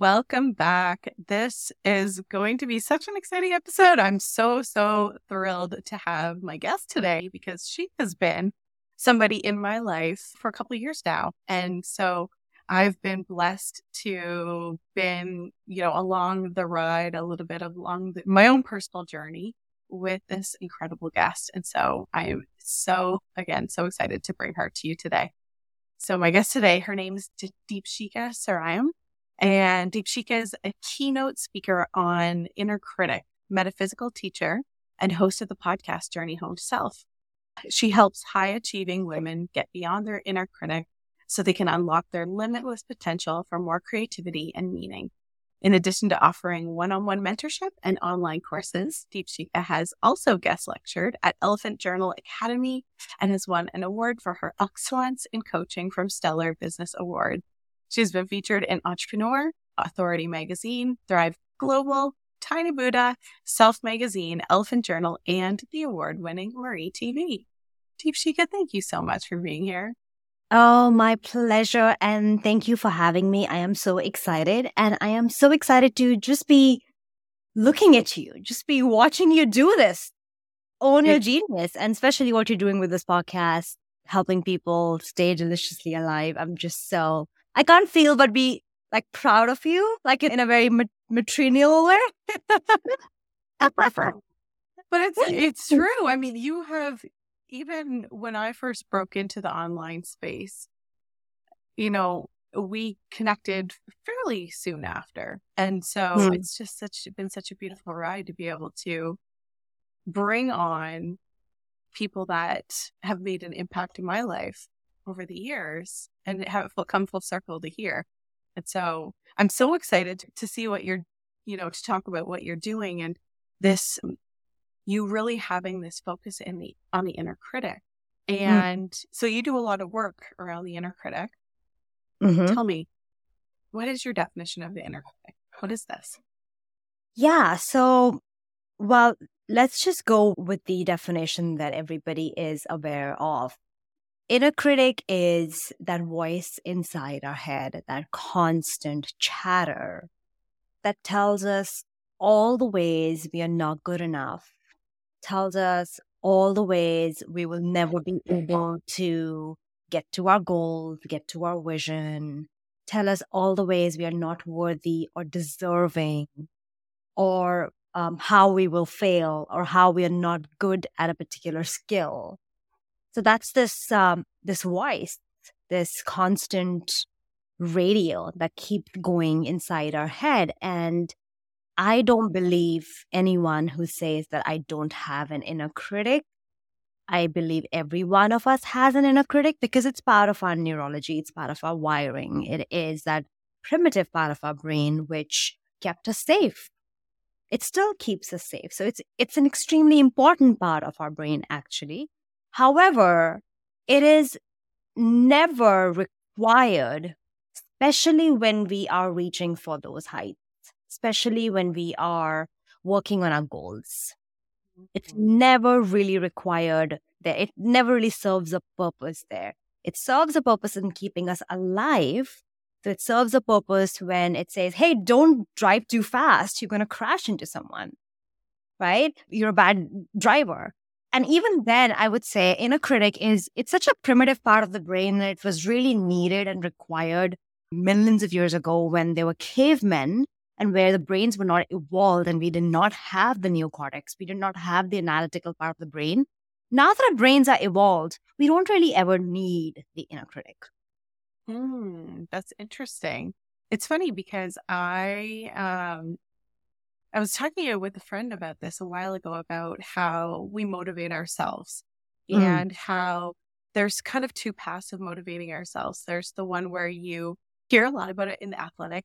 Welcome back. This is going to be such an exciting episode. I'm so, so thrilled to have my guest today because she has been somebody in my life for a couple of years now. And so I've been blessed to been, you know, along the ride a little bit along the, my own personal journey with this incredible guest. And so I am so, again, so excited to bring her to you today. So my guest today, her name is Deepshikha Sairam. And Deepshikha is a keynote speaker on inner critic, metaphysical teacher, and host of the podcast Journey Home to Self. She helps high achieving women get beyond their inner critic so they can unlock their limitless potential for more creativity and meaning. In addition to offering one on one mentorship and online courses, Deepshikha has also guest lectured at Elephant Journal Academy and has won an award for her excellence in coaching from Stellar Business Award. She's been featured in Entrepreneur, Authority Magazine, Thrive Global, Tiny Buddha, Self Magazine, Elephant Journal, and the award winning Marie TV. Deep Deepshikha, thank you so much for being here. Oh, my pleasure. And thank you for having me. I am so excited. And I am so excited to just be looking at you, just be watching you do this. Own your genius. And especially what you're doing with this podcast, helping people stay deliciously alive. I'm just so I can't feel but be like proud of you, like in a very matrilineal way. I prefer, but it's it's true. I mean, you have even when I first broke into the online space, you know, we connected fairly soon after. And so mm. it's just such been such a beautiful ride to be able to bring on people that have made an impact in my life over the years and have it come full circle to here. And so I'm so excited to see what you're, you know, to talk about what you're doing and this, um, you really having this focus in the, on the inner critic. Mm-hmm. And mm. so you do a lot of work around the inner critic. Mm-hmm. Tell me, what is your definition of the inner critic? What is this? Yeah. So, well, let's just go with the definition that everybody is aware of. Inner critic is that voice inside our head, that constant chatter that tells us all the ways we are not good enough, tells us all the ways we will never be able to get to our goals, get to our vision, tell us all the ways we are not worthy or deserving, or um, how we will fail, or how we are not good at a particular skill. So that's this um, this voice, this constant radio that keeps going inside our head. And I don't believe anyone who says that I don't have an inner critic. I believe every one of us has an inner critic because it's part of our neurology, it's part of our wiring. It is that primitive part of our brain which kept us safe. It still keeps us safe. So it's it's an extremely important part of our brain actually. However, it is never required, especially when we are reaching for those heights, especially when we are working on our goals. It's mm-hmm. never really required there. It never really serves a purpose there. It serves a purpose in keeping us alive. So it serves a purpose when it says, hey, don't drive too fast. You're going to crash into someone, right? You're a bad driver and even then i would say inner critic is it's such a primitive part of the brain that it was really needed and required millions of years ago when there were cavemen and where the brains were not evolved and we did not have the neocortex we did not have the analytical part of the brain. Now that our brains are evolved we don't really ever need the inner critic. Hmm, that's interesting. It's funny because i um I was talking with a friend about this a while ago about how we motivate ourselves mm. and how there's kind of two paths of motivating ourselves. There's the one where you hear a lot about it in the athletic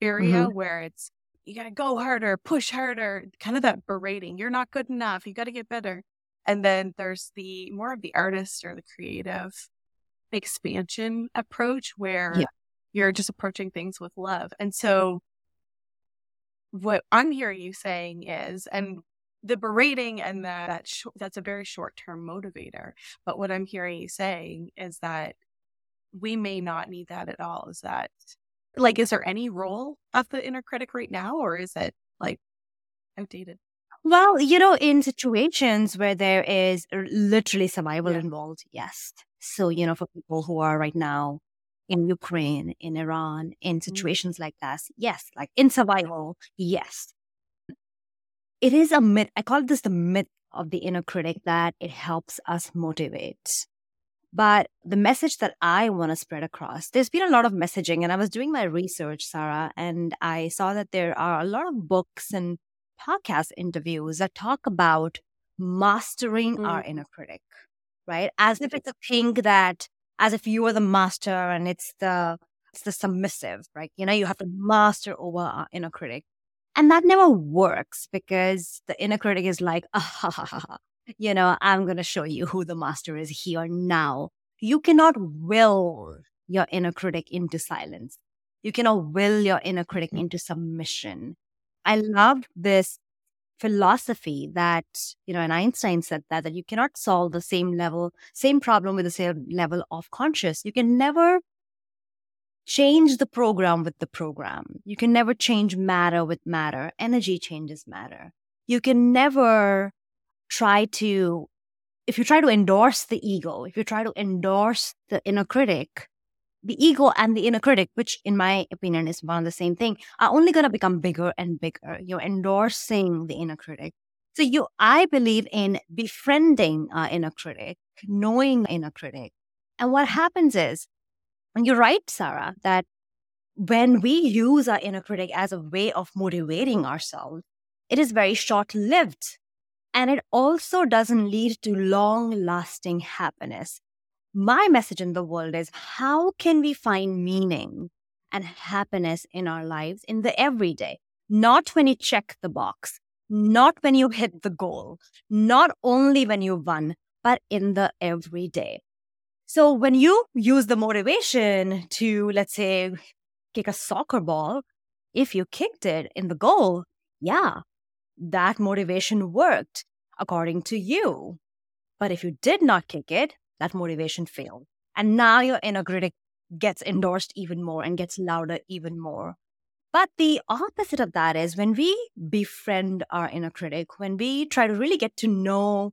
area mm-hmm. where it's you got to go harder, push harder, kind of that berating. You're not good enough. You got to get better. And then there's the more of the artist or the creative expansion approach where yeah. you're just approaching things with love. And so what I'm hearing you saying is, and the berating and that, that sh- that's a very short term motivator. But what I'm hearing you saying is that we may not need that at all. Is that like, is there any role of the inner critic right now, or is it like outdated? Well, you know, in situations where there is er, literally survival yeah. involved, yes. So, you know, for people who are right now in Ukraine, in Iran, in mm-hmm. situations mm-hmm. like that, yes, like in survival, yes. It is a myth. I call this the myth of the inner critic that it helps us motivate. But the message that I want to spread across, there's been a lot of messaging, and I was doing my research, Sarah, and I saw that there are a lot of books and podcast interviews that talk about mastering mm. our inner critic, right? As if it's a thing that, as if you are the master and it's the it's the submissive, right? You know, you have to master over our inner critic. And that never works because the inner critic is like, ah, ha, ha, ha, you know, I'm going to show you who the master is here now. You cannot will your inner critic into silence. You cannot will your inner critic mm. into submission. I love this philosophy that, you know, and Einstein said that, that you cannot solve the same level, same problem with the same level of conscious. You can never change the program with the program. You can never change matter with matter. Energy changes matter. You can never try to, if you try to endorse the ego, if you try to endorse the inner critic, the ego and the inner critic, which in my opinion is one of the same thing, are only going to become bigger and bigger. You're endorsing the inner critic. So you, I believe in befriending our inner critic, knowing inner critic. And what happens is, and you're right, Sarah, that when we use our inner critic as a way of motivating ourselves, it is very short lived. And it also doesn't lead to long lasting happiness. My message in the world is how can we find meaning and happiness in our lives in the everyday? Not when you check the box, not when you hit the goal, not only when you won, but in the everyday. So when you use the motivation to, let's say, kick a soccer ball, if you kicked it in the goal, yeah, that motivation worked according to you. But if you did not kick it, that motivation failed. And now your inner critic gets endorsed even more and gets louder even more. But the opposite of that is when we befriend our inner critic, when we try to really get to know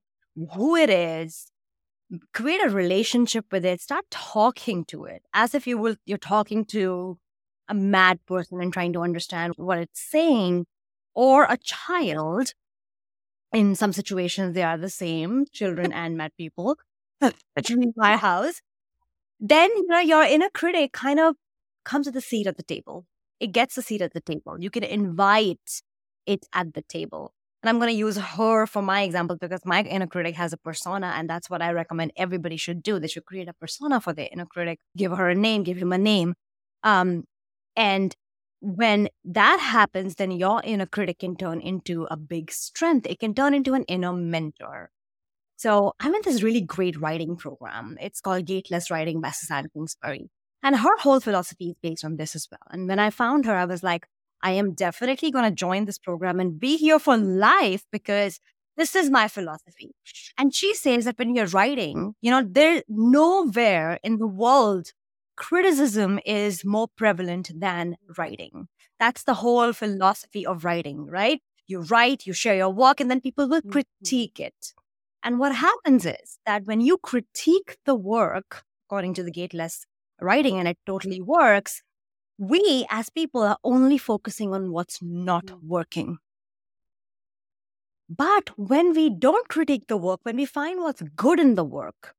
who it is, create a relationship with it, start talking to it as if you will you're talking to a mad person and trying to understand what it's saying, or a child. In some situations, they are the same, children and mad people in my house, then you know your inner critic kind of comes to the seat at the table. It gets a seat at the table. You can invite it at the table. And I'm going to use her for my example because my inner critic has a persona, and that's what I recommend everybody should do. They should create a persona for their inner critic, give her a name, give him a name. Um, and when that happens, then your inner critic can turn into a big strength. It can turn into an inner mentor. So I'm in this really great writing program. It's called Gateless Writing by Suzanne Kingsbury. And her whole philosophy is based on this as well. And when I found her, I was like, I am definitely going to join this program and be here for life because this is my philosophy. And she says that when you're writing, you know, there nowhere in the world criticism is more prevalent than writing. That's the whole philosophy of writing, right? You write, you share your work, and then people will mm-hmm. critique it. And what happens is that when you critique the work, according to the gateless writing, and it totally works, we as people are only focusing on what's not mm. working. But when we don't critique the work, when we find what's good in the work,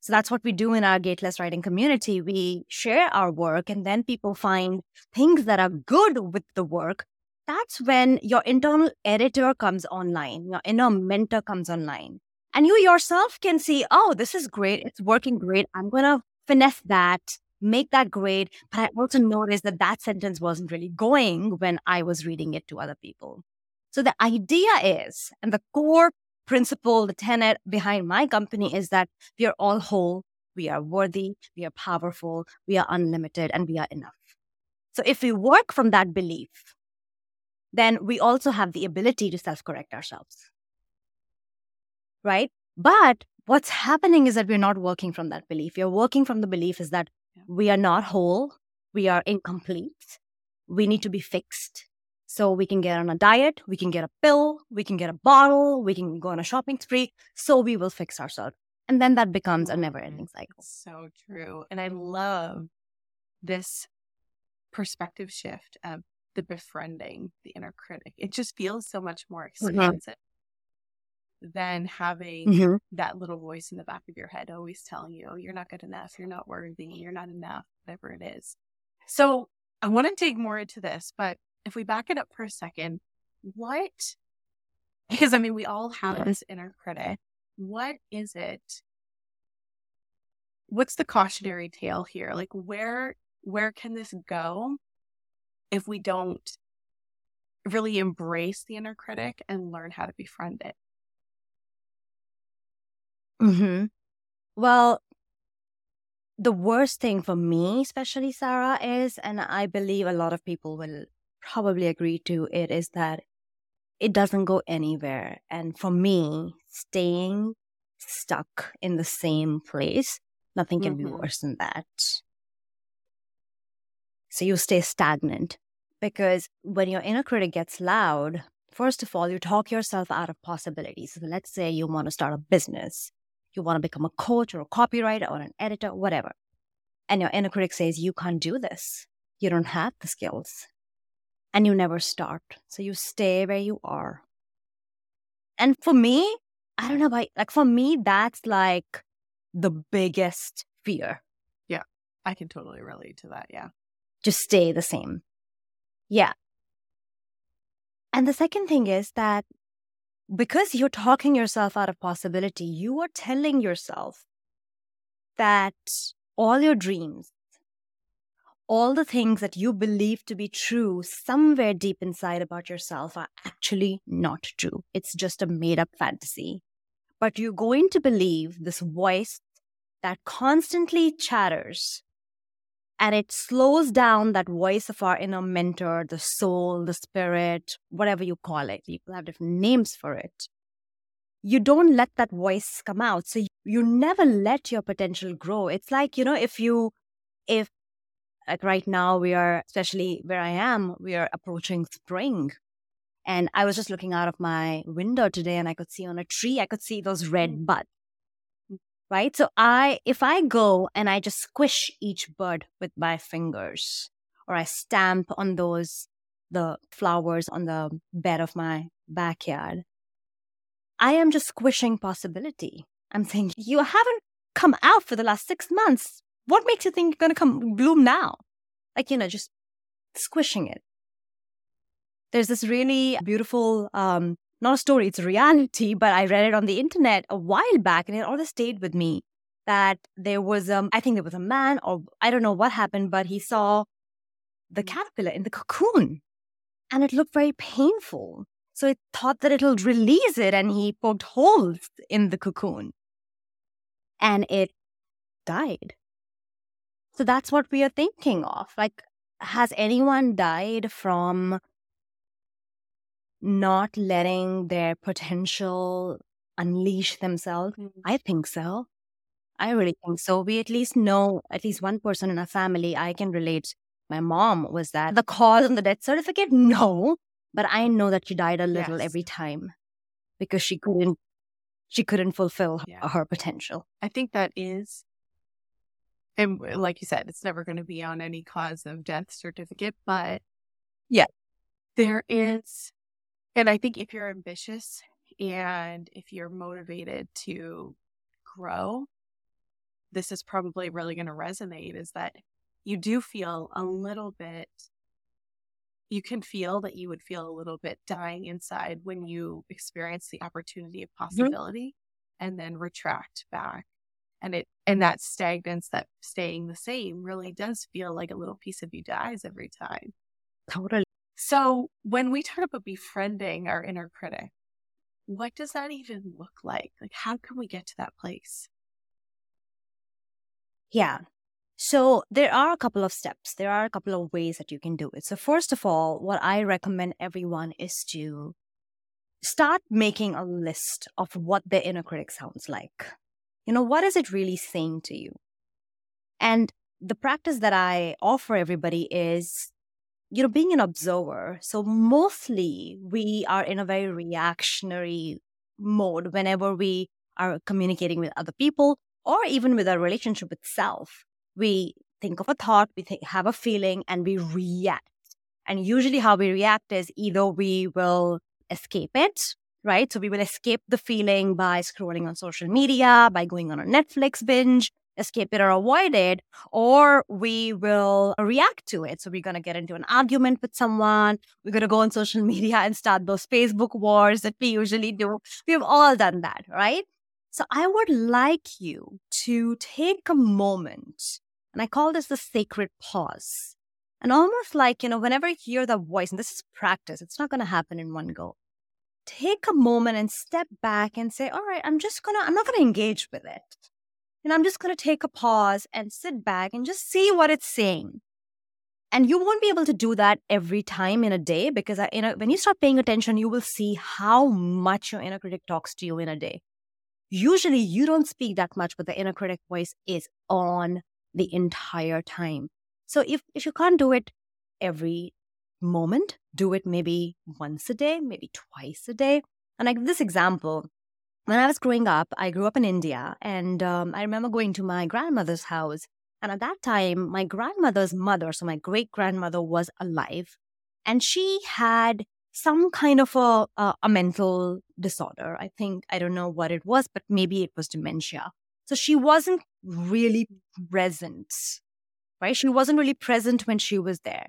so that's what we do in our gateless writing community. We share our work, and then people find things that are good with the work that's when your internal editor comes online, your inner mentor comes online. And you yourself can see, oh, this is great. It's working great. I'm going to finesse that, make that great. But I also noticed that that sentence wasn't really going when I was reading it to other people. So the idea is, and the core principle, the tenet behind my company is that we are all whole, we are worthy, we are powerful, we are unlimited, and we are enough. So if we work from that belief, then we also have the ability to self correct ourselves. Right? But what's happening is that we're not working from that belief. We're working from the belief is that we are not whole, we are incomplete. We need to be fixed. So we can get on a diet, we can get a pill, we can get a bottle, we can go on a shopping spree. So we will fix ourselves. And then that becomes a mm-hmm. never ending cycle. So true. And I love this perspective shift of the befriending the inner critic. It just feels so much more Mm-hmm. expansive than having Mhm. that little voice in the back of your head always telling you, oh, you're not good enough, you're not worthy, you're not enough, whatever it is. So I want to dig more into this, but if we back it up for a second, what, because I mean, we all have this inner critic. What is it? What's the cautionary tale here? Like where, where can this go if we don't really embrace the inner critic and learn how to befriend it? hmm Well, the worst thing for me, especially Sarah, is, and I believe a lot of people will probably agree to it, is that it doesn't go anywhere. And for me, staying stuck in the same place, nothing can be Mhm. worse than that. So you stay stagnant because when your inner critic gets loud, first of all, you talk yourself out of possibilities. So let's say you want to start a business, you want to become a coach or a copywriter or an editor, whatever. And your inner critic says, You can't do this. You don't have the skills. And you never start. So you stay where you are. And for me, I don't know, but like for me, that's like the biggest fear. Yeah. I can totally relate to that. Yeah. just stay the same. Yeah. And the second thing is that because you're talking yourself out of possibility, you are telling yourself that all your dreams, all the things that you believe to be true somewhere deep inside about yourself are actually not true. It's just a made up fantasy. But you're going to believe this voice that constantly chatters and it slows down that voice of our inner mentor, the soul, the spirit, whatever you call it. People have different names for it. You don't let that voice come out. So you, you never let your potential grow. It's like, you know, if you, if like right now we are, especially where I am, we are approaching spring. And I was just looking out of my window today and I could see on a tree, I could see those red mm. buds right? So I, if I go and I just squish each bud with my fingers, or I stamp on those the flowers on the bed of my backyard, I am just squishing possibility. I'm saying you haven't come out for the last six months. What makes you think you're gonna come bloom now? Like you know, just squishing it. There's this really beautiful um, not a story, it's a reality, but I read it on the internet a while back and it always stayed with me that there was, um, I think there was a man or I don't know what happened, but he saw the caterpillar in the cocoon and it looked very painful. So it thought that it'll release it and he poked holes in the cocoon and it died. So that's what we are thinking of. Like, has anyone died from not letting their potential unleash themselves? Mm. I think so. I really think so. We at least know at least one person in our family I can relate. My mom was that. The cause on the death certificate? No. But I know that she died a little Yes. every time because she couldn't she couldn't fulfill her- Yeah. her potential. I think that is, and like you said, it's never going to be on any cause of death certificate, but Yeah. there is, and I think if you're ambitious and if you're motivated to grow, this is probably really going to resonate is that you do feel a little bit, you can feel that you would feel a little bit dying inside when you experience the opportunity of mm-hmm. possibility and then retract back. And it and that stagnance that staying the same really does feel like a little piece of you dies every time. Totally. So when we talk about befriending our inner critic what does that even look like like how can we get to that place Yeah. So there are a couple of steps. There are a couple of ways that you can do it. So first of all, what I recommend everyone is to start making a list of what the inner critic sounds like. You know, what is it really saying to you? And the practice that I offer everybody is, you know, being an observer. So mostly we are in a very reactionary mode whenever we are communicating with other people or even with our relationship with self. We think of a thought, we think, have a feeling, and we react. And usually, how we react is either we will escape it, right? So we will escape the feeling by scrolling on social media, by going on a Netflix binge, escape it or avoid it, or we will react to it. So we're going to get into an argument with someone. We're going to go on social media and start those Facebook wars that we usually do. We've all done that, right? So I would like you to take a moment, and I call this the sacred pause. And almost like, you know, whenever you hear the voice, and this is practice, it's not going to happen in one go. Take a moment and step back and say, all right, I'm just going to, I'm not going to engage with it. And I'm just going to take a pause and sit back and just see what it's saying. And you won't be able to do that every time in a day because in a, when you start paying attention, you will see how much your inner critic talks to you in a day. Usually you don't speak that much, but the inner critic voice is on the entire time. So if, if you can't do it every moment, do it maybe once a day, maybe twice a day. And like this example, when I was growing up, I grew up in India, and um, I remember going to my grandmother's house. And at that time, my grandmother's mother, so my great grandmother, was alive, and she had some kind of a, a, a mental disorder. I think I don't know what it was, but maybe it was dementia. So she wasn't really present, right? She wasn't really present when she was there.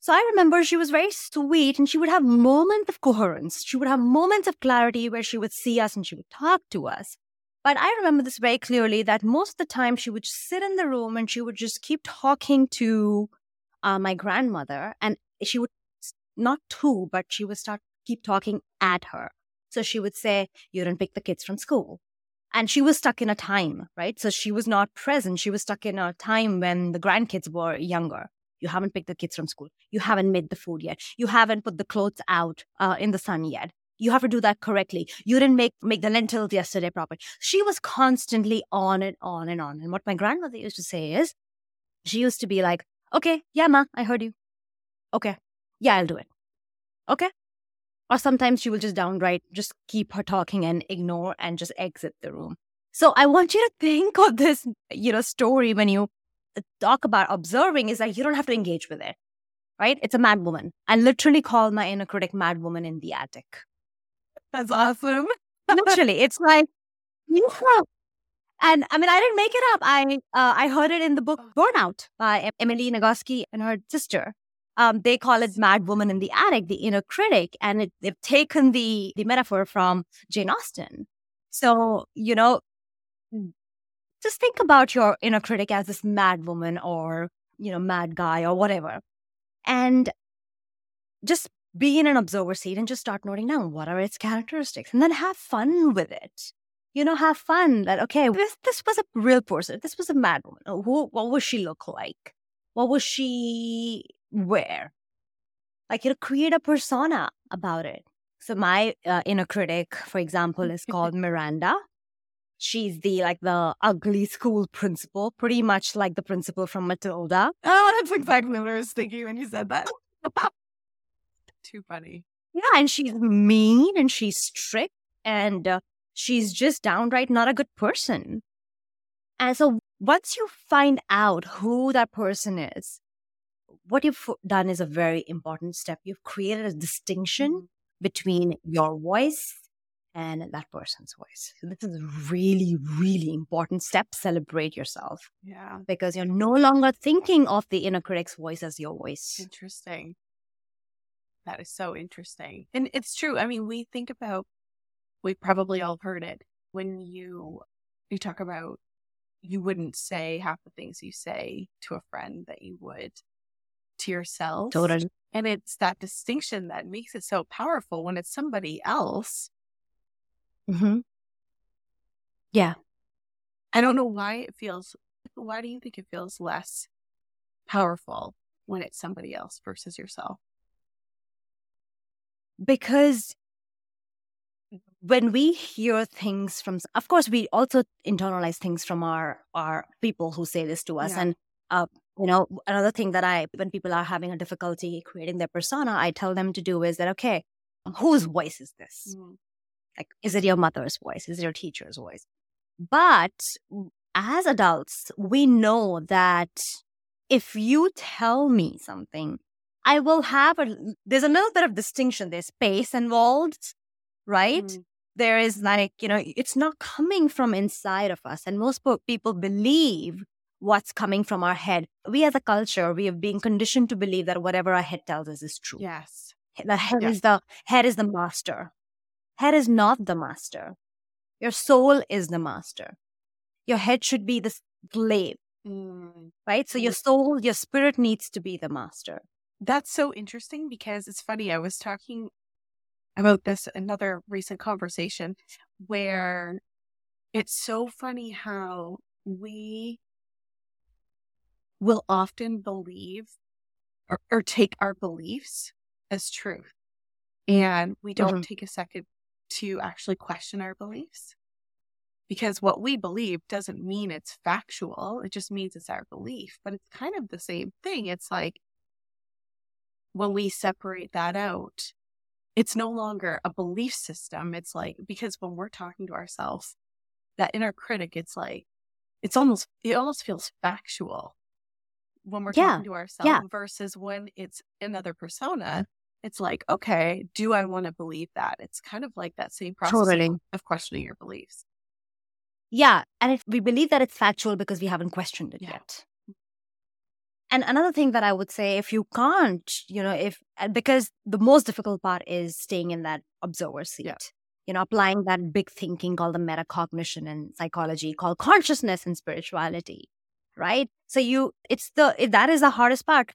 So I remember she was very sweet and she would have moments of coherence. She would have moments of clarity where she would see us and she would talk to us. But I remember this very clearly that most of the time she would sit in the room and she would just keep talking to uh, my grandmother and she would not to, but she would start keep talking at her. So she would say, You didn't pick the kids from school. And she was stuck in a time, right? So she was not present. She was stuck in a time when the grandkids were younger. You haven't picked the kids from school. You haven't made the food yet. You haven't put the clothes out uh, in the sun yet. You have to do that correctly. You didn't make make the lentils yesterday properly. She was constantly on and on and on. And what my grandmother used to say is, she used to be like, "Okay, yeah, ma, I heard you. Okay, yeah, I'll do it. Okay." Or sometimes she will just downright just keep her talking and ignore and just exit the room. So I want you to think of this, you know, story when you talk about observing is that you don't have to engage with it, right? It's a mad woman. I literally call my inner critic mad woman in the attic. That's awesome. literally, it's like, you know, and I mean, I didn't make it up. I uh, I heard it in the book Burnout by Emily Nagoski and her sister. Um, they call it Mad Woman in the Attic, the inner critic, and it, they've taken the the metaphor from Jane Austen. So you know, just think about your inner critic as this mad woman or, you know, mad guy or whatever. And just be in an observer seat and just start noting down what are its characteristics and then have fun with it. You know, have fun that, okay, this, this was a real person. This was a mad woman. Oh, who, what would she look like? What was she wear? Like, you know, create a persona about it. So my uh, inner critic, for example, is called Miranda she's the like the ugly school principal, pretty much like the principal from Matilda. Oh, that's exactly what I was thinking when you said that. Too funny. Yeah, and she's mean and she's strict and uh, she's just downright not a good person. And so once you find out who that person is, what you've done is a very important step. You've created a distinction mm-hmm. between your voice and that person's voice. So this is a really, really important step. Celebrate yourself. Yeah. Because you're no longer thinking of the inner critic's voice as your voice. Interesting. That is so interesting. And it's true. I mean, we think about, we probably all heard it when you, you talk about you wouldn't say half the things you say to a friend that you would to yourself. Totally. And it's that distinction that makes it so powerful when it's somebody else Mm-hmm. Yeah. I don't know why it feels, why do you think it feels less powerful when it's somebody else versus yourself? Because when we hear things from of course we also internalize things from our our people who say this to us yeah. and Uh, you know, another thing that I, when people are having a difficulty creating their persona, I tell them to do is that, okay, whose voice is this? Mm. Like, is it your mother's voice? Is it your teacher's voice? But as adults, we know that if you tell me something, I will have a, there's a little bit of distinction. There's space involved, right? Mm. There is like, you know, it's not coming from inside of us. And most people believe what's coming from our head. We as a culture, we have been conditioned to believe that whatever our head tells us is true. Yes. The head yes. is the head is the master. Head is not the master. Your soul is the master. Your head should be the slave. Mm. Right? So your soul, your spirit needs to be the master. That's so interesting because it's funny. I was talking about this another recent conversation where it's so funny how we will often believe or, or take our beliefs as truth. And we don't mm-hmm. take a second to actually question our beliefs. Because what we believe doesn't mean it's factual, it just means it's our belief. But it's kind of the same thing. It's like when we separate that out, it's no longer a belief system. It's like, because when we're talking to ourselves, that inner critic, it's like, it's almost, it almost feels factual when we're yeah. talking to ourselves yeah. versus when it's another persona it's like okay do i want to believe that it's kind of like that same process totally. of questioning your beliefs yeah and if we believe that it's factual because we haven't questioned it yeah. yet and another thing that i would say if you can't you know if uh, because the most difficult part is staying in that observer seat yeah. you know applying that big thinking called the metacognition in psychology called consciousness and spirituality right? So you, it's the, that is the hardest part.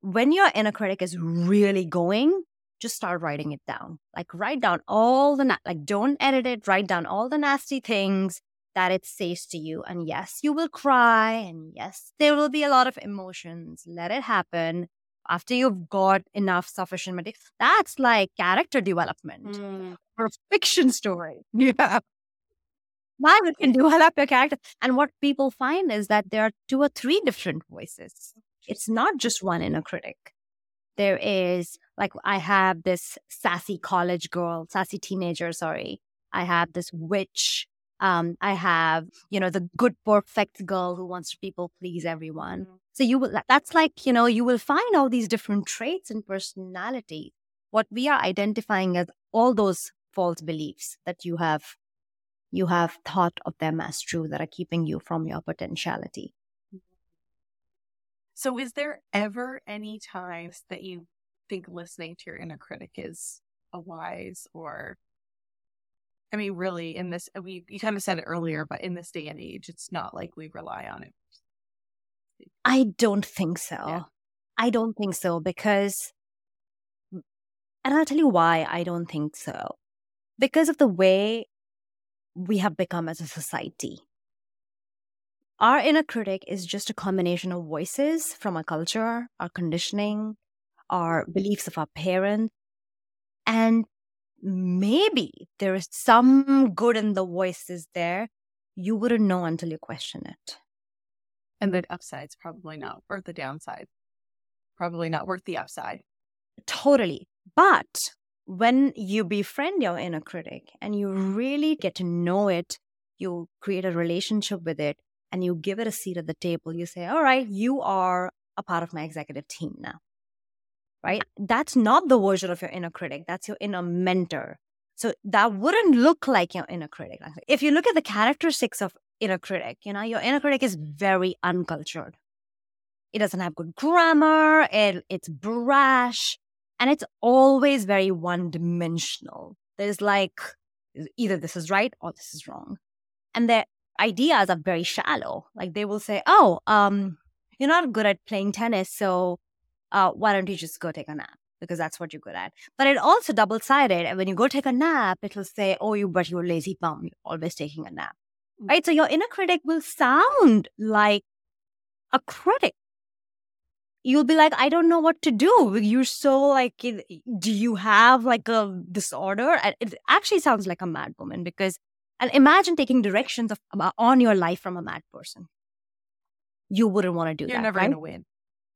When your inner critic is really going, just start writing it down. Like write down all the, na- like don't edit it, write down all the nasty things that it says to you. And yes, you will cry. And yes, there will be a lot of emotions. Let it happen after you've got enough sufficient material. That's like character development mm. for a fiction story. Yeah now you can develop your character. And what people find is that there are two or three different voices. It's not just one inner critic. There is, like, I have this sassy college girl, sassy teenager, sorry. I have this witch. Um, I have, you know, the good, perfect girl who wants to people please everyone. Mm-hmm. So you will, that's like, you know, you will find all these different traits and personality. What we are identifying as all those false beliefs that you have you have thought of them as true that are keeping you from your potentiality. So, is there ever any times that you think listening to your inner critic is a wise or, I mean, really, in this, we you kind of said it earlier, but in this day and age, it's not like we rely on it. I don't think so. Yeah. I don't think so because, and I'll tell you why I don't think so. Because of the way we have become as a society. Our inner critic is just a combination of voices from our culture, our conditioning, our beliefs of our parents. And maybe there is some good in the voices there. You wouldn't know until you question it. And the upside's probably not worth the downside. Probably not worth the upside. Totally. But when you befriend your inner critic and you really get to know it, you create a relationship with it and you give it a seat at the table, you say, All right, you are a part of my executive team now. Right? That's not the version of your inner critic, that's your inner mentor. So that wouldn't look like your inner critic. If you look at the characteristics of inner critic, you know, your inner critic is very uncultured. It doesn't have good grammar, it, it's brash, and it's always very one dimensional. There's like either this is right or this is wrong. And their ideas are very shallow. Like they will say, oh, um, you're not good at playing tennis, so uh, why don't you just go take a nap? Because that's what you're good at. But it also double sided. And when you go take a nap, it'll say, oh, you, but you're lazy bum. You're always taking a nap. Mm. Right? So your inner critic will sound like a critic you'll be like i don't know what to do you're so like do you have like a disorder it actually sounds like a mad woman because and imagine taking directions of, uh, on your life from a mad person you wouldn't want to do You're that. never right? going to win.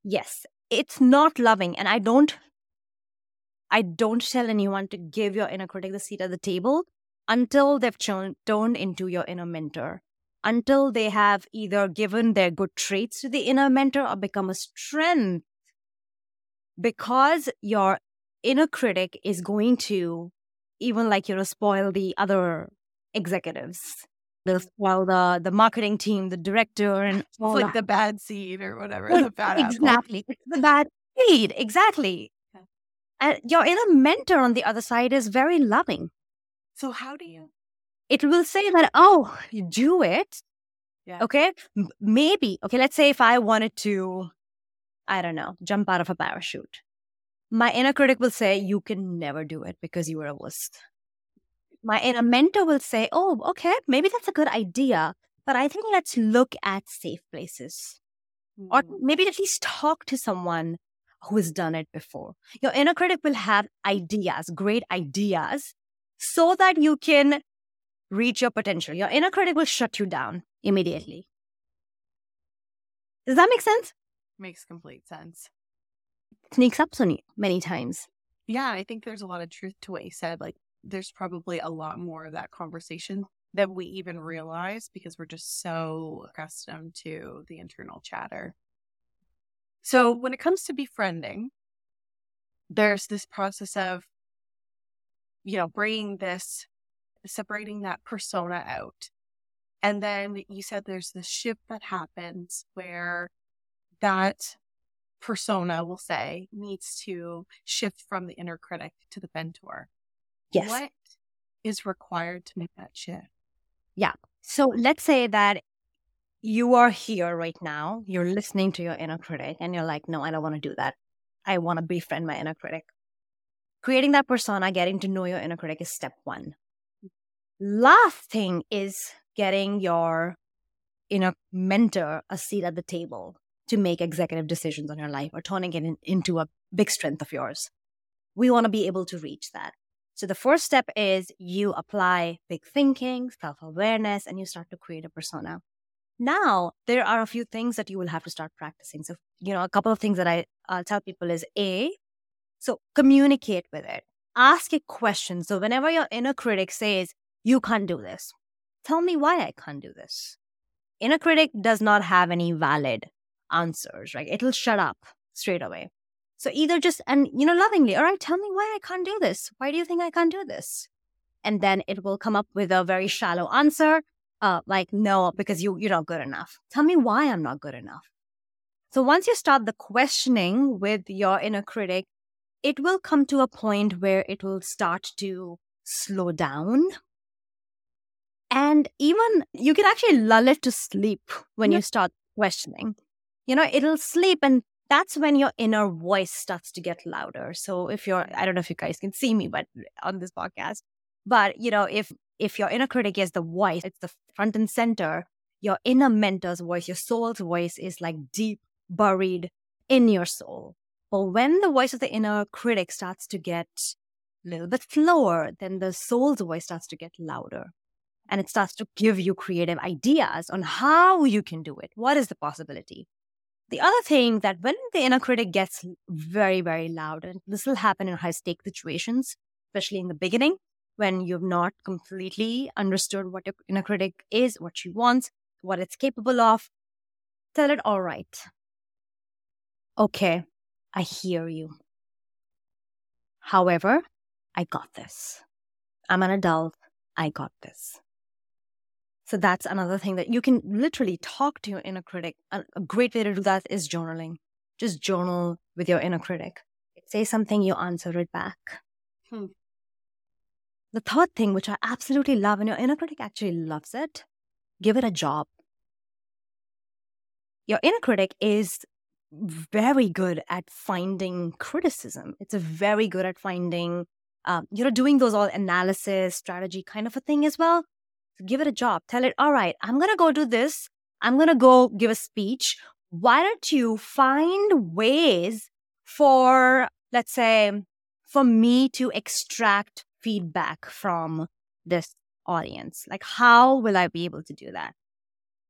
Yes, it's not loving. And I don't I don't tell anyone to give your inner critic the seat at the table until they've shown, turned into your inner mentor, until they have either given their good traits to the inner mentor or become a strength. Because your inner critic is going to, even like, you know, spoil the other executives. They'll spoil the, the marketing team, the director, and all like that. the bad seed or whatever, Well, the bad exactly. The bad seed. Exactly. Okay. And your inner mentor on the other side is very loving. So how do you? It will say that, oh, you do it. Yeah. Okay. Maybe. Okay. Let's say if I wanted to, I don't know, jump out of a parachute. My inner critic will say, you can never do it because you are a wuss. My inner mentor will say, oh, okay, maybe that's a good idea. But I think let's look at safe places or Mm. maybe at least talk to someone who has done it before. Your inner critic will have ideas, great ideas, so that you can reach your potential. Your inner critic will shut you down immediately. Does that make sense? Makes complete sense. Sneaks up on you many times. Yeah, I think there's a lot of truth to what you said. Like, there's probably a lot more of that conversation than we even realize because we're just so accustomed to the internal chatter. So, when it comes to befriending, there's this process of, you know, bringing this, separating that persona out. And then you said there's this shift that happens where that persona, we'll say, needs to shift from the inner critic to the mentor. Yes. What is required to make that shift? Yeah. So let's say that you are here right now, you're listening to your inner critic, and you're like, no, I don't want to do that. I want to befriend my inner critic. Creating that persona, getting to know your inner critic is step one. Last thing is getting your inner mentor a seat at the table to make executive decisions on your life or turning it in- into a big strength of yours. We want to be able to reach that. So the first step is you apply big thinking, self awareness, and you start to create a persona. Now, there are a few things that you will have to start practicing. So, you know, a couple of things that I uh, tell people is A, so communicate with it. Ask it questions. So, whenever your inner critic says, you can't do this, tell me why I can't do this. Inner critic does not have any valid answers, right? It'll shut up straight away. So either just, and you know, lovingly, all right, tell me why I can't do this. Why do you think I can't do this? And then it will come up with a very shallow answer, uh, like, no, because you, you're not good enough. Tell me why I'm not good enough. So once you start the questioning with your inner critic, it will come to a point where it will start to slow down. And even you can actually lull it to sleep when Yeah. you start questioning. You know, it'll sleep and that's when your inner voice starts to get louder. So if you're, I don't know if you guys can see me, but eh, on this podcast, but you know, if if your inner critic is the voice, it's the front and center. Your inner mentor's voice, your soul's voice is like deep buried in your soul. But when the voice of the inner critic starts to get a little bit slower, then the soul's voice starts to get louder. And it starts to give you creative ideas on how you can do it. What is the possibility? The other thing that when the inner critic gets very, very loud, and this will happen in high stake situations, especially in the beginning, when you've not completely understood what your inner critic is, what she wants, what it's capable of, tell it, all right. Okay, I hear you. However, I got this. I'm an adult. I got this. So that's another thing that you can literally talk to your inner critic. A, great way to do that is journaling. Just journal with your inner critic. Say something, you answer it back. Hmm. The third thing, which I absolutely love, and your inner critic actually loves it, give it a job. Your inner critic is very good at finding criticism. It's very good at finding, um, you know, doing those all analysis, strategy kind of a thing as well. Give it a job. Tell it, all right, I'm going to go do this. I'm going to go give a speech. Why don't you find ways for, let's say, for me to extract feedback from this audience? Like, how will I be able to do that?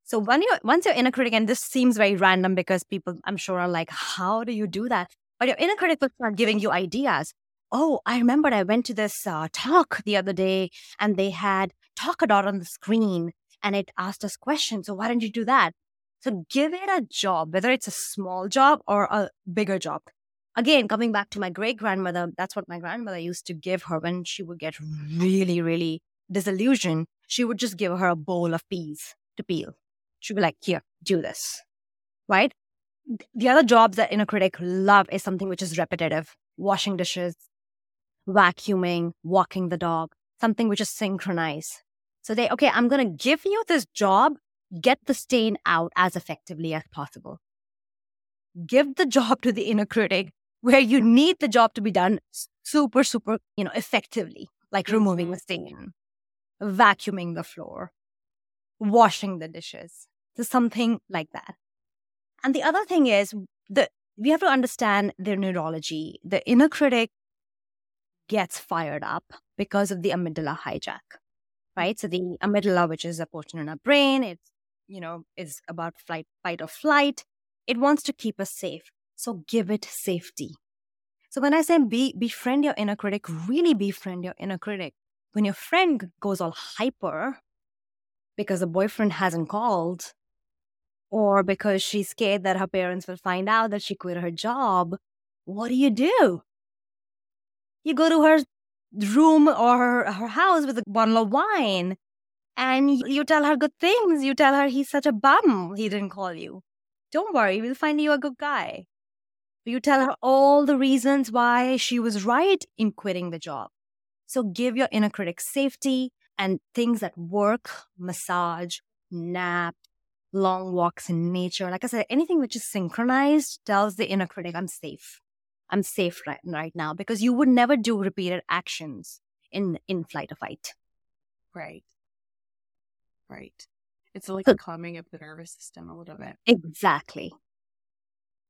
So when you once your inner critic, and this seems very random because people I'm sure are like, how do you do that? But your inner critic will start giving you ideas. Oh, I remembered I went to this uh, talk the other day and they had Talkadot on the screen and it asked us questions. So why don't you do that? So give it a job, whether it's a small job or a bigger job. Again, coming back to my great grandmother, that's what my grandmother used to give her when she would get really, really disillusioned. She would just give her a bowl of peas to peel. She'd be like, here, do this. Right? The other jobs that inner critic love is something which is repetitive washing dishes, vacuuming, walking the dog, something which is synchronized. So they, okay, I'm going to give you this job, get the stain out as effectively as possible. Give the job to the inner critic where you need the job to be done super, super, you know, effectively, like removing the mm-hmm. stain, vacuuming the floor, washing the dishes. So something like that. And the other thing is that we have to understand their neurology. The inner critic gets fired up because of the amygdala hijack right? So the amygdala, which is a portion in our brain, it's, you know, is about flight, fight or flight. It wants to keep us safe. So give it safety. So when I say be, befriend your inner critic, really befriend your inner critic. When your friend goes all hyper because the boyfriend hasn't called or because she's scared that her parents will find out that she quit her job, what do you do? You go to her room or her, house with a bottle of wine and you tell her good things. You tell her he's such a bum, he didn't call you. Don't worry, we'll find you a good guy. You tell her all the reasons why she was right in quitting the job. So give your inner critic safety and things that work, massage, nap, long walks in nature. Like I said, anything which is synchronized tells the inner critic, I'm safe. I'm safe right, right now because you would never do repeated actions in in flight or fight. Right. Right. It's like so, a calming of the nervous system a little bit. Exactly.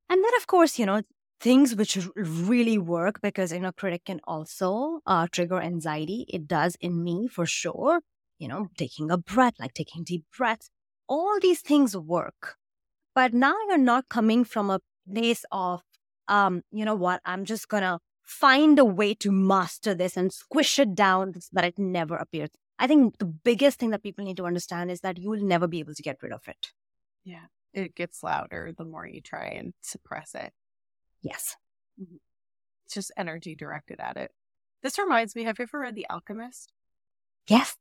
And then, of course, you know, things which really work because you know, critic can also uh, trigger anxiety. It does in me for sure. You know, taking a breath, like taking deep breaths. All these things work. But now you're not coming from a place of um, you know what, I'm just gonna find a way to master this and squish it down so that it never appears. I think the biggest thing that people need to understand is that you will never be able to get rid of it. Yeah. It gets louder the more you try and suppress it. Yes. Mm-hmm. It's just energy directed at it. This reminds me have you ever read The Alchemist? Yes.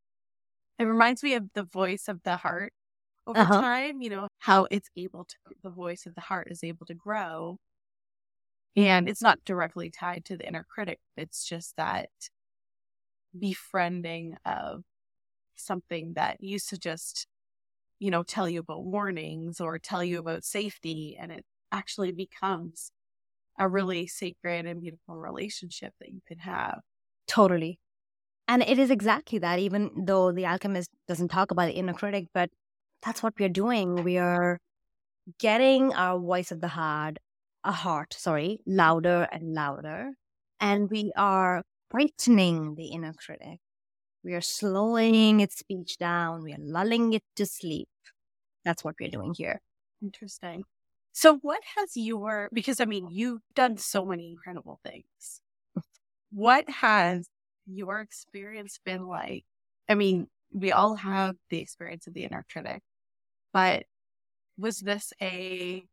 It reminds me of the voice of the heart over uh-huh. time, you know, how it's able to, the voice of the heart is able to grow and it's not directly tied to the inner critic. It's just that befriending of something that used to just, you know, tell you about warnings or tell you about safety. And it actually becomes a really sacred and beautiful relationship that you can have. Totally. And it is exactly that, even though the alchemist doesn't talk about the inner critic, but that's what we're doing. We are getting our voice of the heart a heart, sorry, louder and louder. And we are brightening the inner critic. We are slowing its speech down. We are lulling it to sleep. That's what we're doing here. Interesting. So, what has your, because I mean, you've done so many incredible things. What has your experience been like? I mean, we all have the experience of the inner critic, but was this a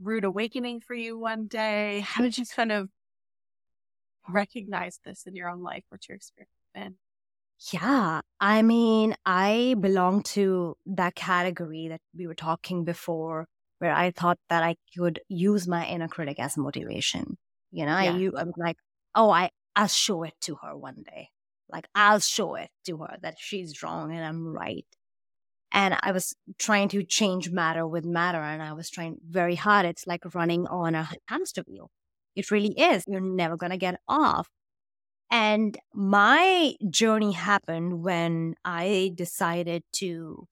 rude awakening for you one day? How did you kind of recognize this in your own life? What's your experience been? Yeah, I mean, I belong to that category that we were talking before, where I thought that I could use my inner critic as motivation. You know, yeah. I, I'm like, oh, I, I'll show it to her one day. Like, I'll show it to her that she's wrong and I'm right and I was trying to change matter with matter, and I was trying very hard. It's like running on a hamster wheel. It really is. You're never going to get off. And my journey happened when I decided to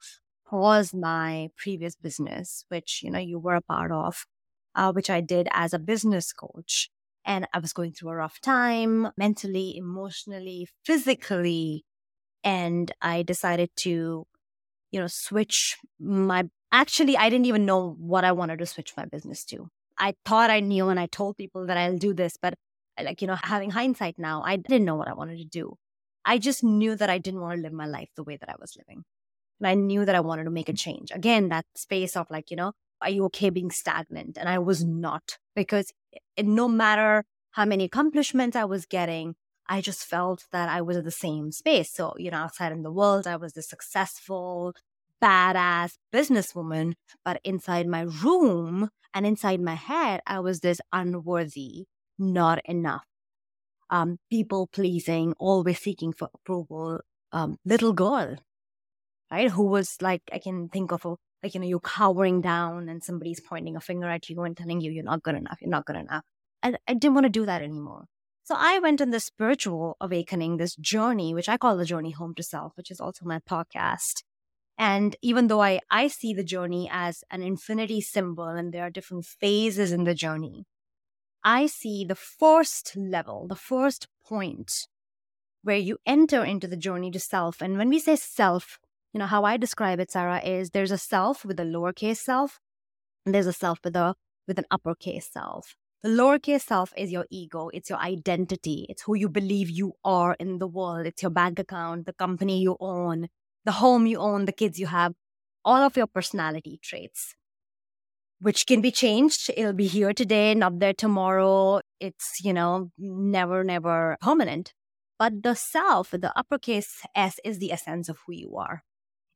pause my previous business, which, you know, you were a part of, uh, which I did as a business coach. And I was going through a rough time mentally, emotionally, physically. And I decided to you know, switch my, actually, I didn't even know what I wanted to switch my business to. I thought I knew and I told people that I'll do this, but like, you know, having hindsight now, I didn't know what I wanted to do. I just knew that I didn't want to live my life the way that I was living. And I knew that I wanted to make a change. Again, that space of like, you know, are you okay being stagnant? And I was not because eh, no matter how many accomplishments I was getting, I just felt that I was in the same space. So, you know, outside in the world, I was the successful, badass businesswoman. But inside my room and inside my head, I was this unworthy, not enough, um, people pleasing, always seeking for approval, um, little girl, right? Who was like, I can think of a, like, you know, you're cowering down and somebody's pointing a finger at you and telling you you're not good enough, you're not good enough. And I didn't want to do that anymore. So I went on this spiritual awakening, this journey, which I call the journey home to self, which is also my podcast. And even though I, I see the journey as an infinity symbol and there are different phases in the journey, I see the first level, the first point where you enter into the journey to self. And when we say self, you know, how I describe it, Sarah, is there's a self with a lowercase self, and there's a self with a with an uppercase self. The lowercase self is your ego, it's your identity, it's who you believe you are in the world, it's your bank account, the company you own, the home you own, the kids you have, all of your personality traits, which can be changed. It'll be here today, not there tomorrow. It's, you know, never, never permanent. But the self, the uppercase S, is the essence of who you are.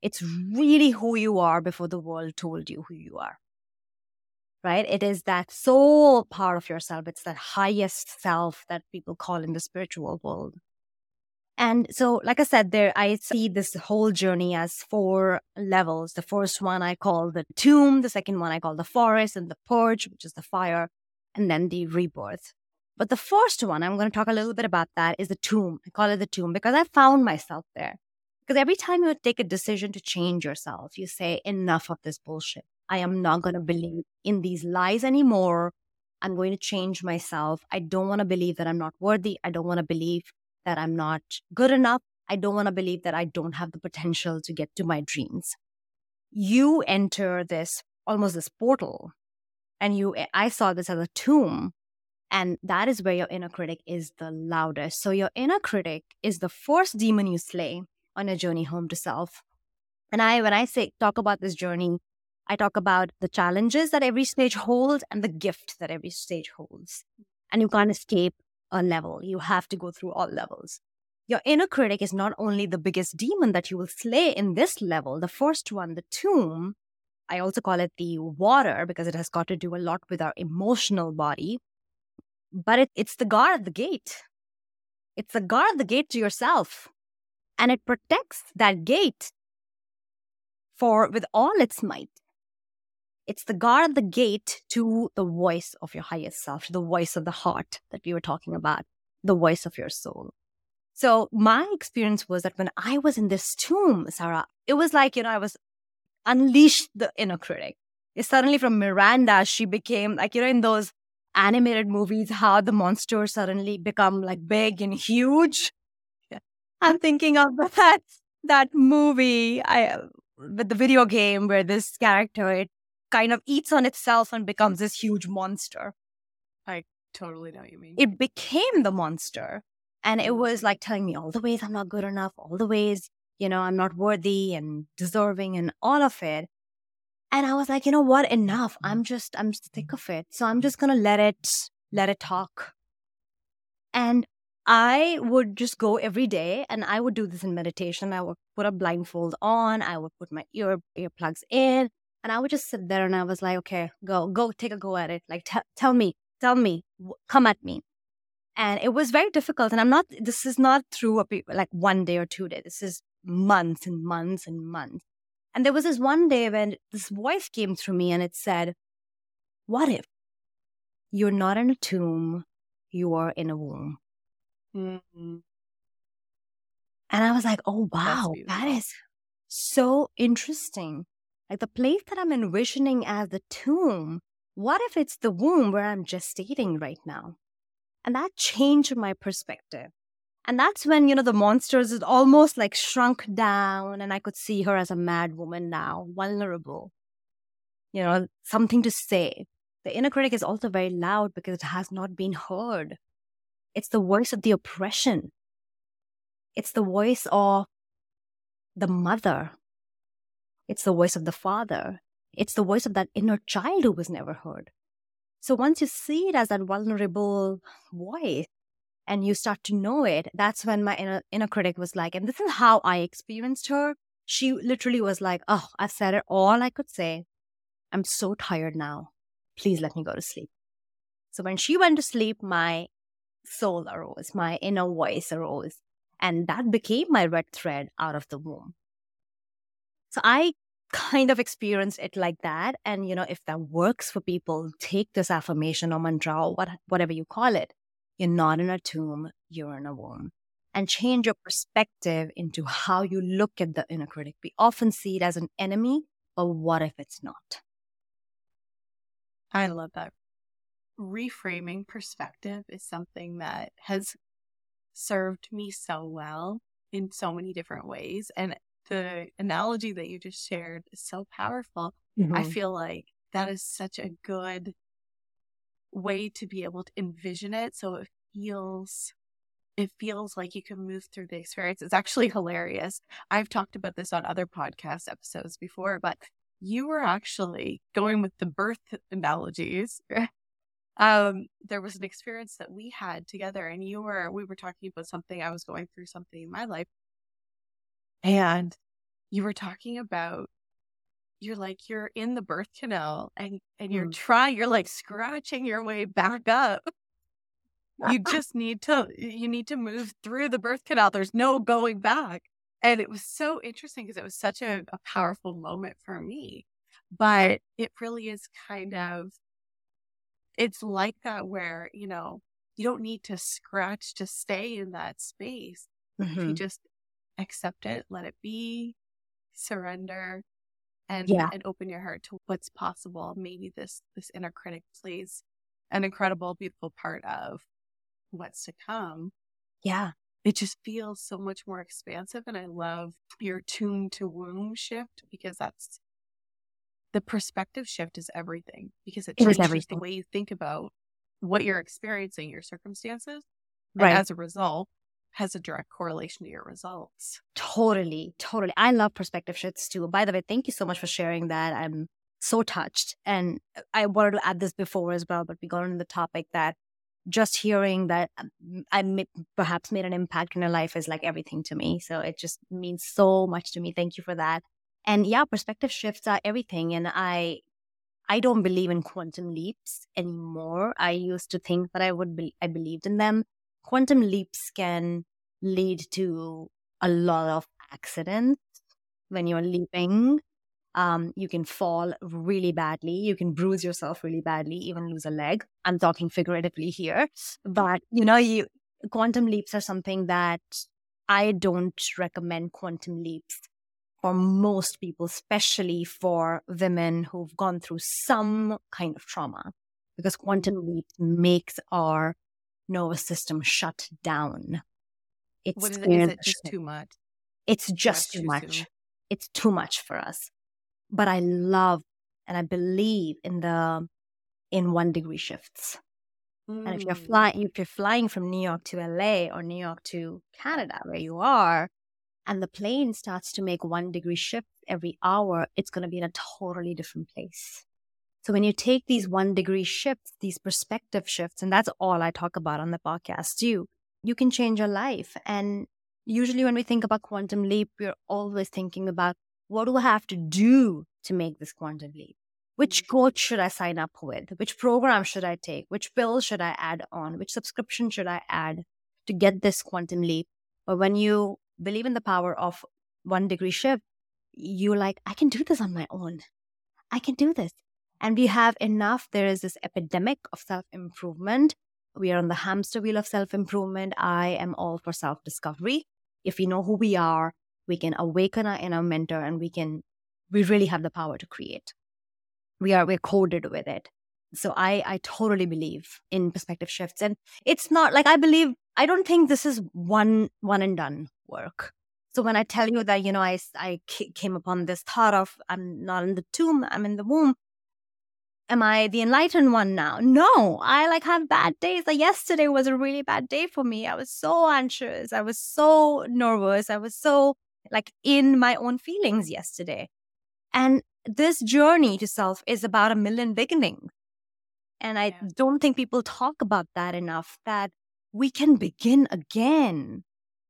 It's really who you are before the world told you who you are right? It is that soul part of yourself. It's that highest self that people call in the spiritual world. And so, like I said, there, I see this whole journey as four levels. The first one I call the tomb. The second one I call the forest and the purge, which is the fire, and then the rebirth. But the first one, I'm going to talk a little bit about that, is the tomb. I call it the tomb because I found myself there. Because every time you take a decision to change yourself, you say, enough of this bullshit. I am not going to believe in these lies anymore. I'm going to change myself. I don't want to believe that I'm not worthy. I don't want to believe that I'm not good enough. I don't want to believe that I don't have the potential to get to my dreams. You enter this almost this portal, and you, eh, I saw this as a tomb. And that is where your inner critic is the loudest. So, your inner critic is the first demon you slay on your journey home to self. And I, when I say talk about this journey, I talk about the challenges that every stage holds and the gift that every stage holds. And you can't escape a level. You have to go through all levels. Your inner critic is not only the biggest demon that you will slay in this level, the first one, the tomb. I also call it the water because it has got to do a lot with our emotional body. But it, it's the guard at the gate. It's the guard at the gate to yourself. And it protects that gate for with all its might. It's the guard at the gate to the voice of your highest self, to the voice of the heart that we were talking about, the voice of your soul. So my experience was that when I was in this tomb, Sarah, it was like, you know, I was unleashed the inner critic. It's suddenly from Miranda, she became like, you know, in those animated movies, how the monsters suddenly become like big and huge. Yeah. I'm thinking of that that movie I with the video game where this character it kind of eats on itself and becomes this huge monster. I totally know what you mean. It became the monster. And it mm. was like telling me all the ways I'm not good enough, all the ways, you know, I'm not worthy and deserving and all of it. And I was like, you know what? Enough. Mm. I'm just, I'm sick mm. of it. So I'm just going to let it, let it talk. And I would just go every day and I would do this in meditation. I would put a blindfold on. I would put my ear earplugs in and I would just sit there and I was like, okay, go, go, take a go at it. Like, t- tell me, tell me, come at me. And it was very difficult. And I'm not, this is not through a, like one day or two days. This is months and months and months. And there was this one day when this voice came through me and it said, what if you're not in a tomb, you are in a womb? Mm-hmm. And I was like, oh, wow, that is so interesting. Like the place that I'm envisioning as the tomb, what if it's the womb where I'm gestating right now? And that changed my perspective. And that's when, you know, the monsters is almost like shrunk down and I could see her as a mad woman now, vulnerable. You know, something to say. The inner critic is also very loud because it has not been heard. It's the voice of the oppression. It's the voice of the mother. It's the voice of the father. It's the voice of that inner child who was never heard. So once you see it as that vulnerable voice and you start to know it, that's when my inner, inner critic was like, and this is how I experienced her. She literally was like, Oh, I've said it all I could say. I'm so tired now. Please let me go to sleep. So when she went to sleep, my soul arose, my inner voice arose, and that became my red thread out of the womb. So I kind of experienced it like that. And, you know, if that works for people, take this affirmation or mantra or what, whatever you call it. You're not in a tomb, you're in a womb. And change your perspective into how you look at the inner critic. We often see it as an enemy, but what if it's not? I love that. Reframing perspective is something that has served me so well in so many different ways. And the analogy that you just shared is so powerful. Mm-hmm. I feel like that is such a good way to be able to envision it so it feels it feels like you can move through the experience. It's actually hilarious. I've talked about this on other podcast episodes before, but you were actually going with the birth analogies. um, there was an experience that we had together, and you were we were talking about something. I was going through something in my life, and you were talking about you're like you're in the birth canal and and you're mm. trying you're like scratching your way back up you just need to you need to move through the birth canal there's no going back and it was so interesting because it was such a, a powerful moment for me but it really is kind of it's like that where you know you don't need to scratch to stay in that space mm-hmm. if you mm-hmm. just accept it, let it be, surrender, and yeah. and open your heart to what's possible. Maybe this this inner critic plays an incredible, beautiful part of what's to come. Yeah. It just feels so much more expansive. And I love your tomb to womb shift because that's the perspective shift is everything because it, it changes everything. the way you think about what you're experiencing, your circumstances. Right. And as a result, has a direct correlation to your results. Totally, totally. I love perspective shifts too. By the way, thank you so much for sharing that. I'm so touched. And I wanted to add this before as well, but we got on the topic that just hearing that um, I may, perhaps made an impact in your life is like everything to me. So it just means so much to me. Thank you for that. And yeah, perspective shifts are everything. And I, I don't believe in quantum leaps anymore. I used to think that I would be, I believed in them quantum leaps can lead to a lot of accidents when you're leaping. Um, you can fall really badly. You can bruise yourself really badly, even lose a leg. I'm talking figuratively here, but you know, you quantum leaps are something that I don't recommend quantum leaps for most people, especially for women who've gone through some kind of trauma, because quantum leaps makes our nervous system shut down. It's what is, it, is it just too much? It's just too, too much. Soon. It's too much for us. But I love and I believe in the in one degree shifts. Mm. And if you're mm. flying if you're flying from New York to LA or New York to Canada, where you are, and the plane starts to make one degree shift every hour, it's going to be in a totally different place. So when you take these one degree shifts, these perspective shifts, and that's all I talk about on the podcast too, you can change your life. And usually when we think about quantum leap, we're always thinking about what do I have to do to make this quantum leap? Which mm-hmm. coach should I sign up with? Which program should I take? Which bill should I add on? Which subscription should I add to get this quantum leap? But when you believe in the power of one degree shift, you're like, I can do this on my own. I can do this and we have enough. There is this epidemic of self improvement. We are on the hamster wheel of self improvement. I am all for self discovery. If we know who we are, we can awaken our inner mentor and we can, we really have the power to create. We are, we're coded with it. So I, I totally believe in perspective shifts. And it's not like I believe I don't think this is one one and done work. So when I tell you that, you know, I, I came upon this thought of I'm not in the tomb, I'm in the womb. Am I the enlightened one now? No, I like have bad days. Like yesterday was a really bad day for me. I was so anxious. I was so nervous. I was so like in my own feelings yesterday. And this journey to self is about a million beginnings. And I yeah. don't think people talk about that enough that we can begin again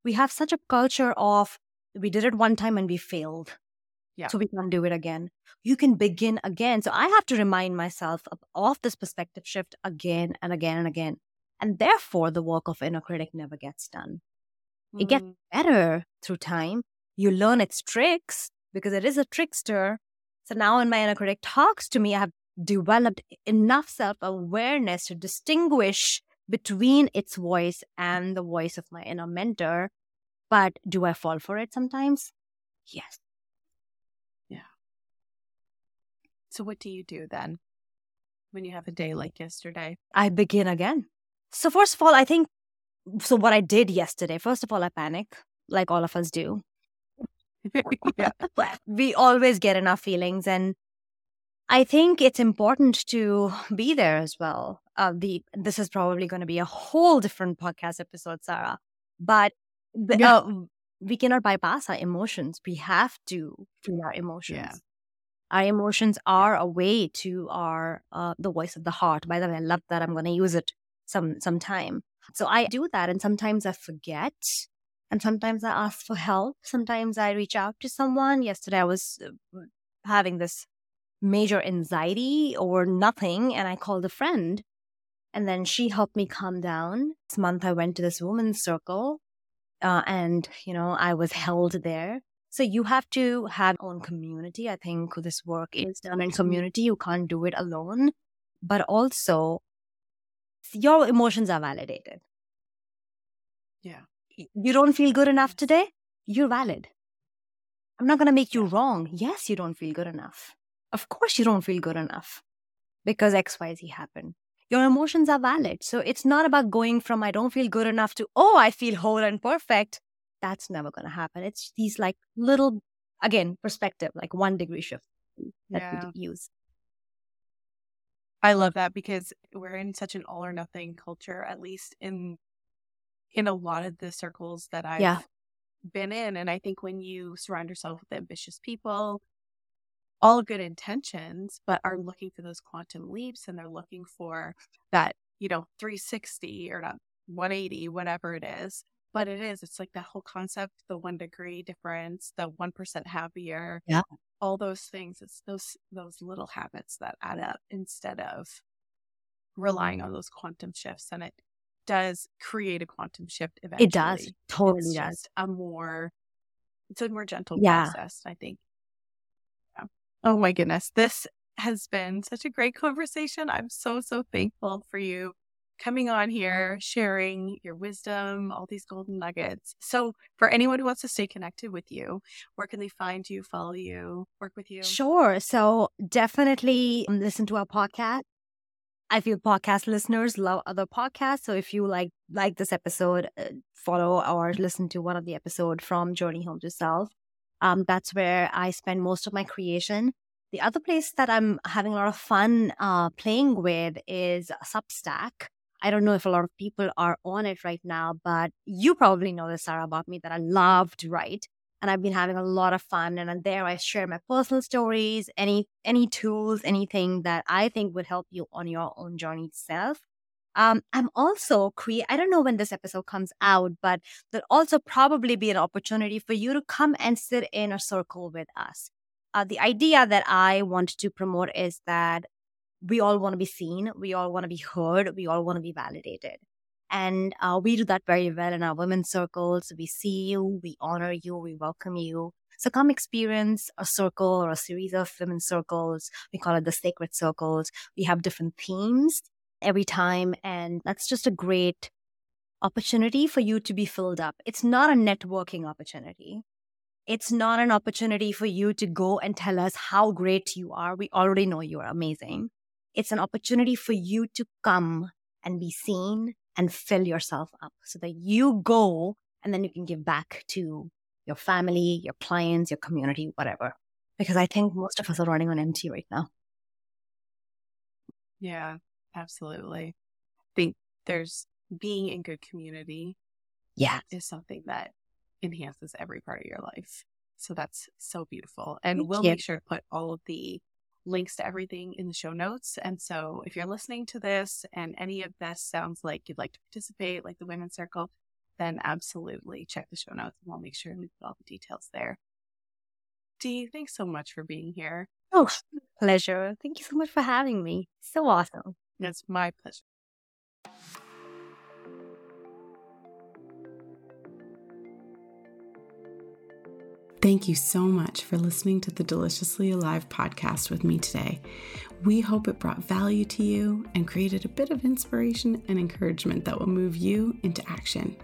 we have such a culture of we did it one time and we failed. Yeah. So we can't do it again. You can begin again. So I have to remind myself of, of this perspective shift again and again and again. And therefore, the work of inner critic never gets done. Mm. It gets mm. better through time. You learn its tricks because it is a trickster. So now, when my inner critic talks to me, I have developed enough self awareness to distinguish between its voice and the voice of my inner mentor. But do I fall for it sometimes? Yes. So, what do you do then when you have a day like yesterday? I begin again. So, first of all, I think so. What I did yesterday, first of all, I panic, like all of us do. yeah. we always get enough feelings, and I think it's important to be there as well. Uh, the this is probably going to be a whole different podcast episode, Sarah. But yeah. uh, we cannot bypass our emotions. We have to feel our emotions. Yeah. Our emotions are a way to our uh, the voice of the heart. By the way, I love that. I'm going to use it some sometime. So I do that, and sometimes I forget, and sometimes I ask for help. Sometimes I reach out to someone. Yesterday, I was uh, having this major anxiety or nothing. And I called a friend and then she helped me calm down. This month I went to this women's circle uh, and, you know, I was held there. So you have to have own community. I think this work is done in mm-hmm. community. You can't do it alone. But also, your emotions are validated. Yeah. You don't feel good enough today? You're valid. I'm not going to make you wrong. Yes, you don't feel good enough. Of course, you don't feel good enough because XYZ happened. Your emotions are valid. So it's not about going from I don't feel good enough to, oh, I feel whole and perfect. That's never going to happen. It's these like little, again, perspective, like one degree shift that yeah. we use. I love that because we're in such an all or nothing culture, at least in in a lot of the circles that I've yeah. been in. And I think when you surround yourself with ambitious people all good intentions, but are looking for those quantum leaps and they're looking for that, you know, 360 or not 180, whatever it is. But it is, it's like that whole concept, the one degree difference, the 1% happier. Yeah. All those things. It's those, those little habits that add up instead of relying on those quantum shifts. And it does create a quantum shift eventually. It does. Totally it's does. a more, it's a more gentle yeah. process, I think. Oh my goodness. This has been such a great conversation. I'm so, so thankful for you coming on here, sharing your wisdom, all these golden nuggets. So, for anyone who wants to stay connected with you, where can they find you, follow you, work with you? Sure. So, definitely listen to our podcast. I feel podcast listeners love other podcasts. So if you like like this episode, uh, follow or listen to one of the episode from Journey Home to Self. Um, that's where I spend most of my creation. The other place that I'm having a lot of fun uh, playing with is Substack. I don't know if a lot of people are on it right now, but you probably know this, Sarah, about me that I love to write. And I've been having a lot of fun. And there I share my personal stories, any any tools, anything that I think would help you on your own journey itself. Um, I'm also create. I don't know when this episode comes out, but there'll also probably be an opportunity for you to come and sit in a circle with us. Uh, the idea that I want to promote is that we all want to be seen, we all want to be heard, we all want to be validated. And uh, we do that very well in our women's circles. We see you, we honor you, we welcome you. So come experience a circle or a series of women's circles. We call it the sacred circles. We have different themes every time. And that's just a great opportunity for you to be filled up. It's not a networking opportunity. It's not an opportunity for you to go and tell us how great you are. We already know you are amazing. It's an opportunity for you to come and be seen and fill yourself up so that you go and then you can give back to your family, your clients, your community, whatever. Because I think most of us are running on empty right now. Yeah, absolutely. I think there's being in good community. Yeah. Is something that enhances every part of your life. So that's so beautiful. And Thank we'll you. make sure to put all of the links to everything in the show notes. And so if you're listening to this and any of this sounds like you'd like to participate, like the Women's Circle, then absolutely check the show notes and we'll make sure we put all the details there. Dee, thanks so much for being here. Oh, pleasure. Thank you so much for having me. So awesome. It's my pleasure. Thank you so much for listening to the Deliciously Alive podcast with me today. We hope it brought value to you and created a bit of inspiration and encouragement that will move you into action.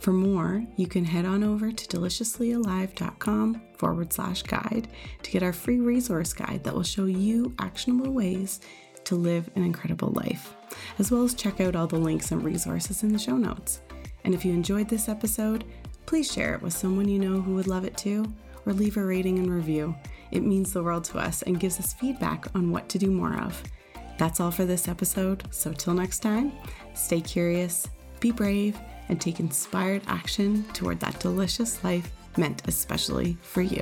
For more, you can head on over to deliciouslyalive.com forward slash guide to get our free resource guide that will show you actionable ways to live an incredible life, as well as check out all the links and resources in the show notes. And if you enjoyed this episode, please share it with someone you know who would love it too, or leave a rating and review. It means the world to us and gives us feedback on what to do more of. That's all for this episode, so till next time, stay curious, be brave, and take inspired action toward that delicious life meant especially for you.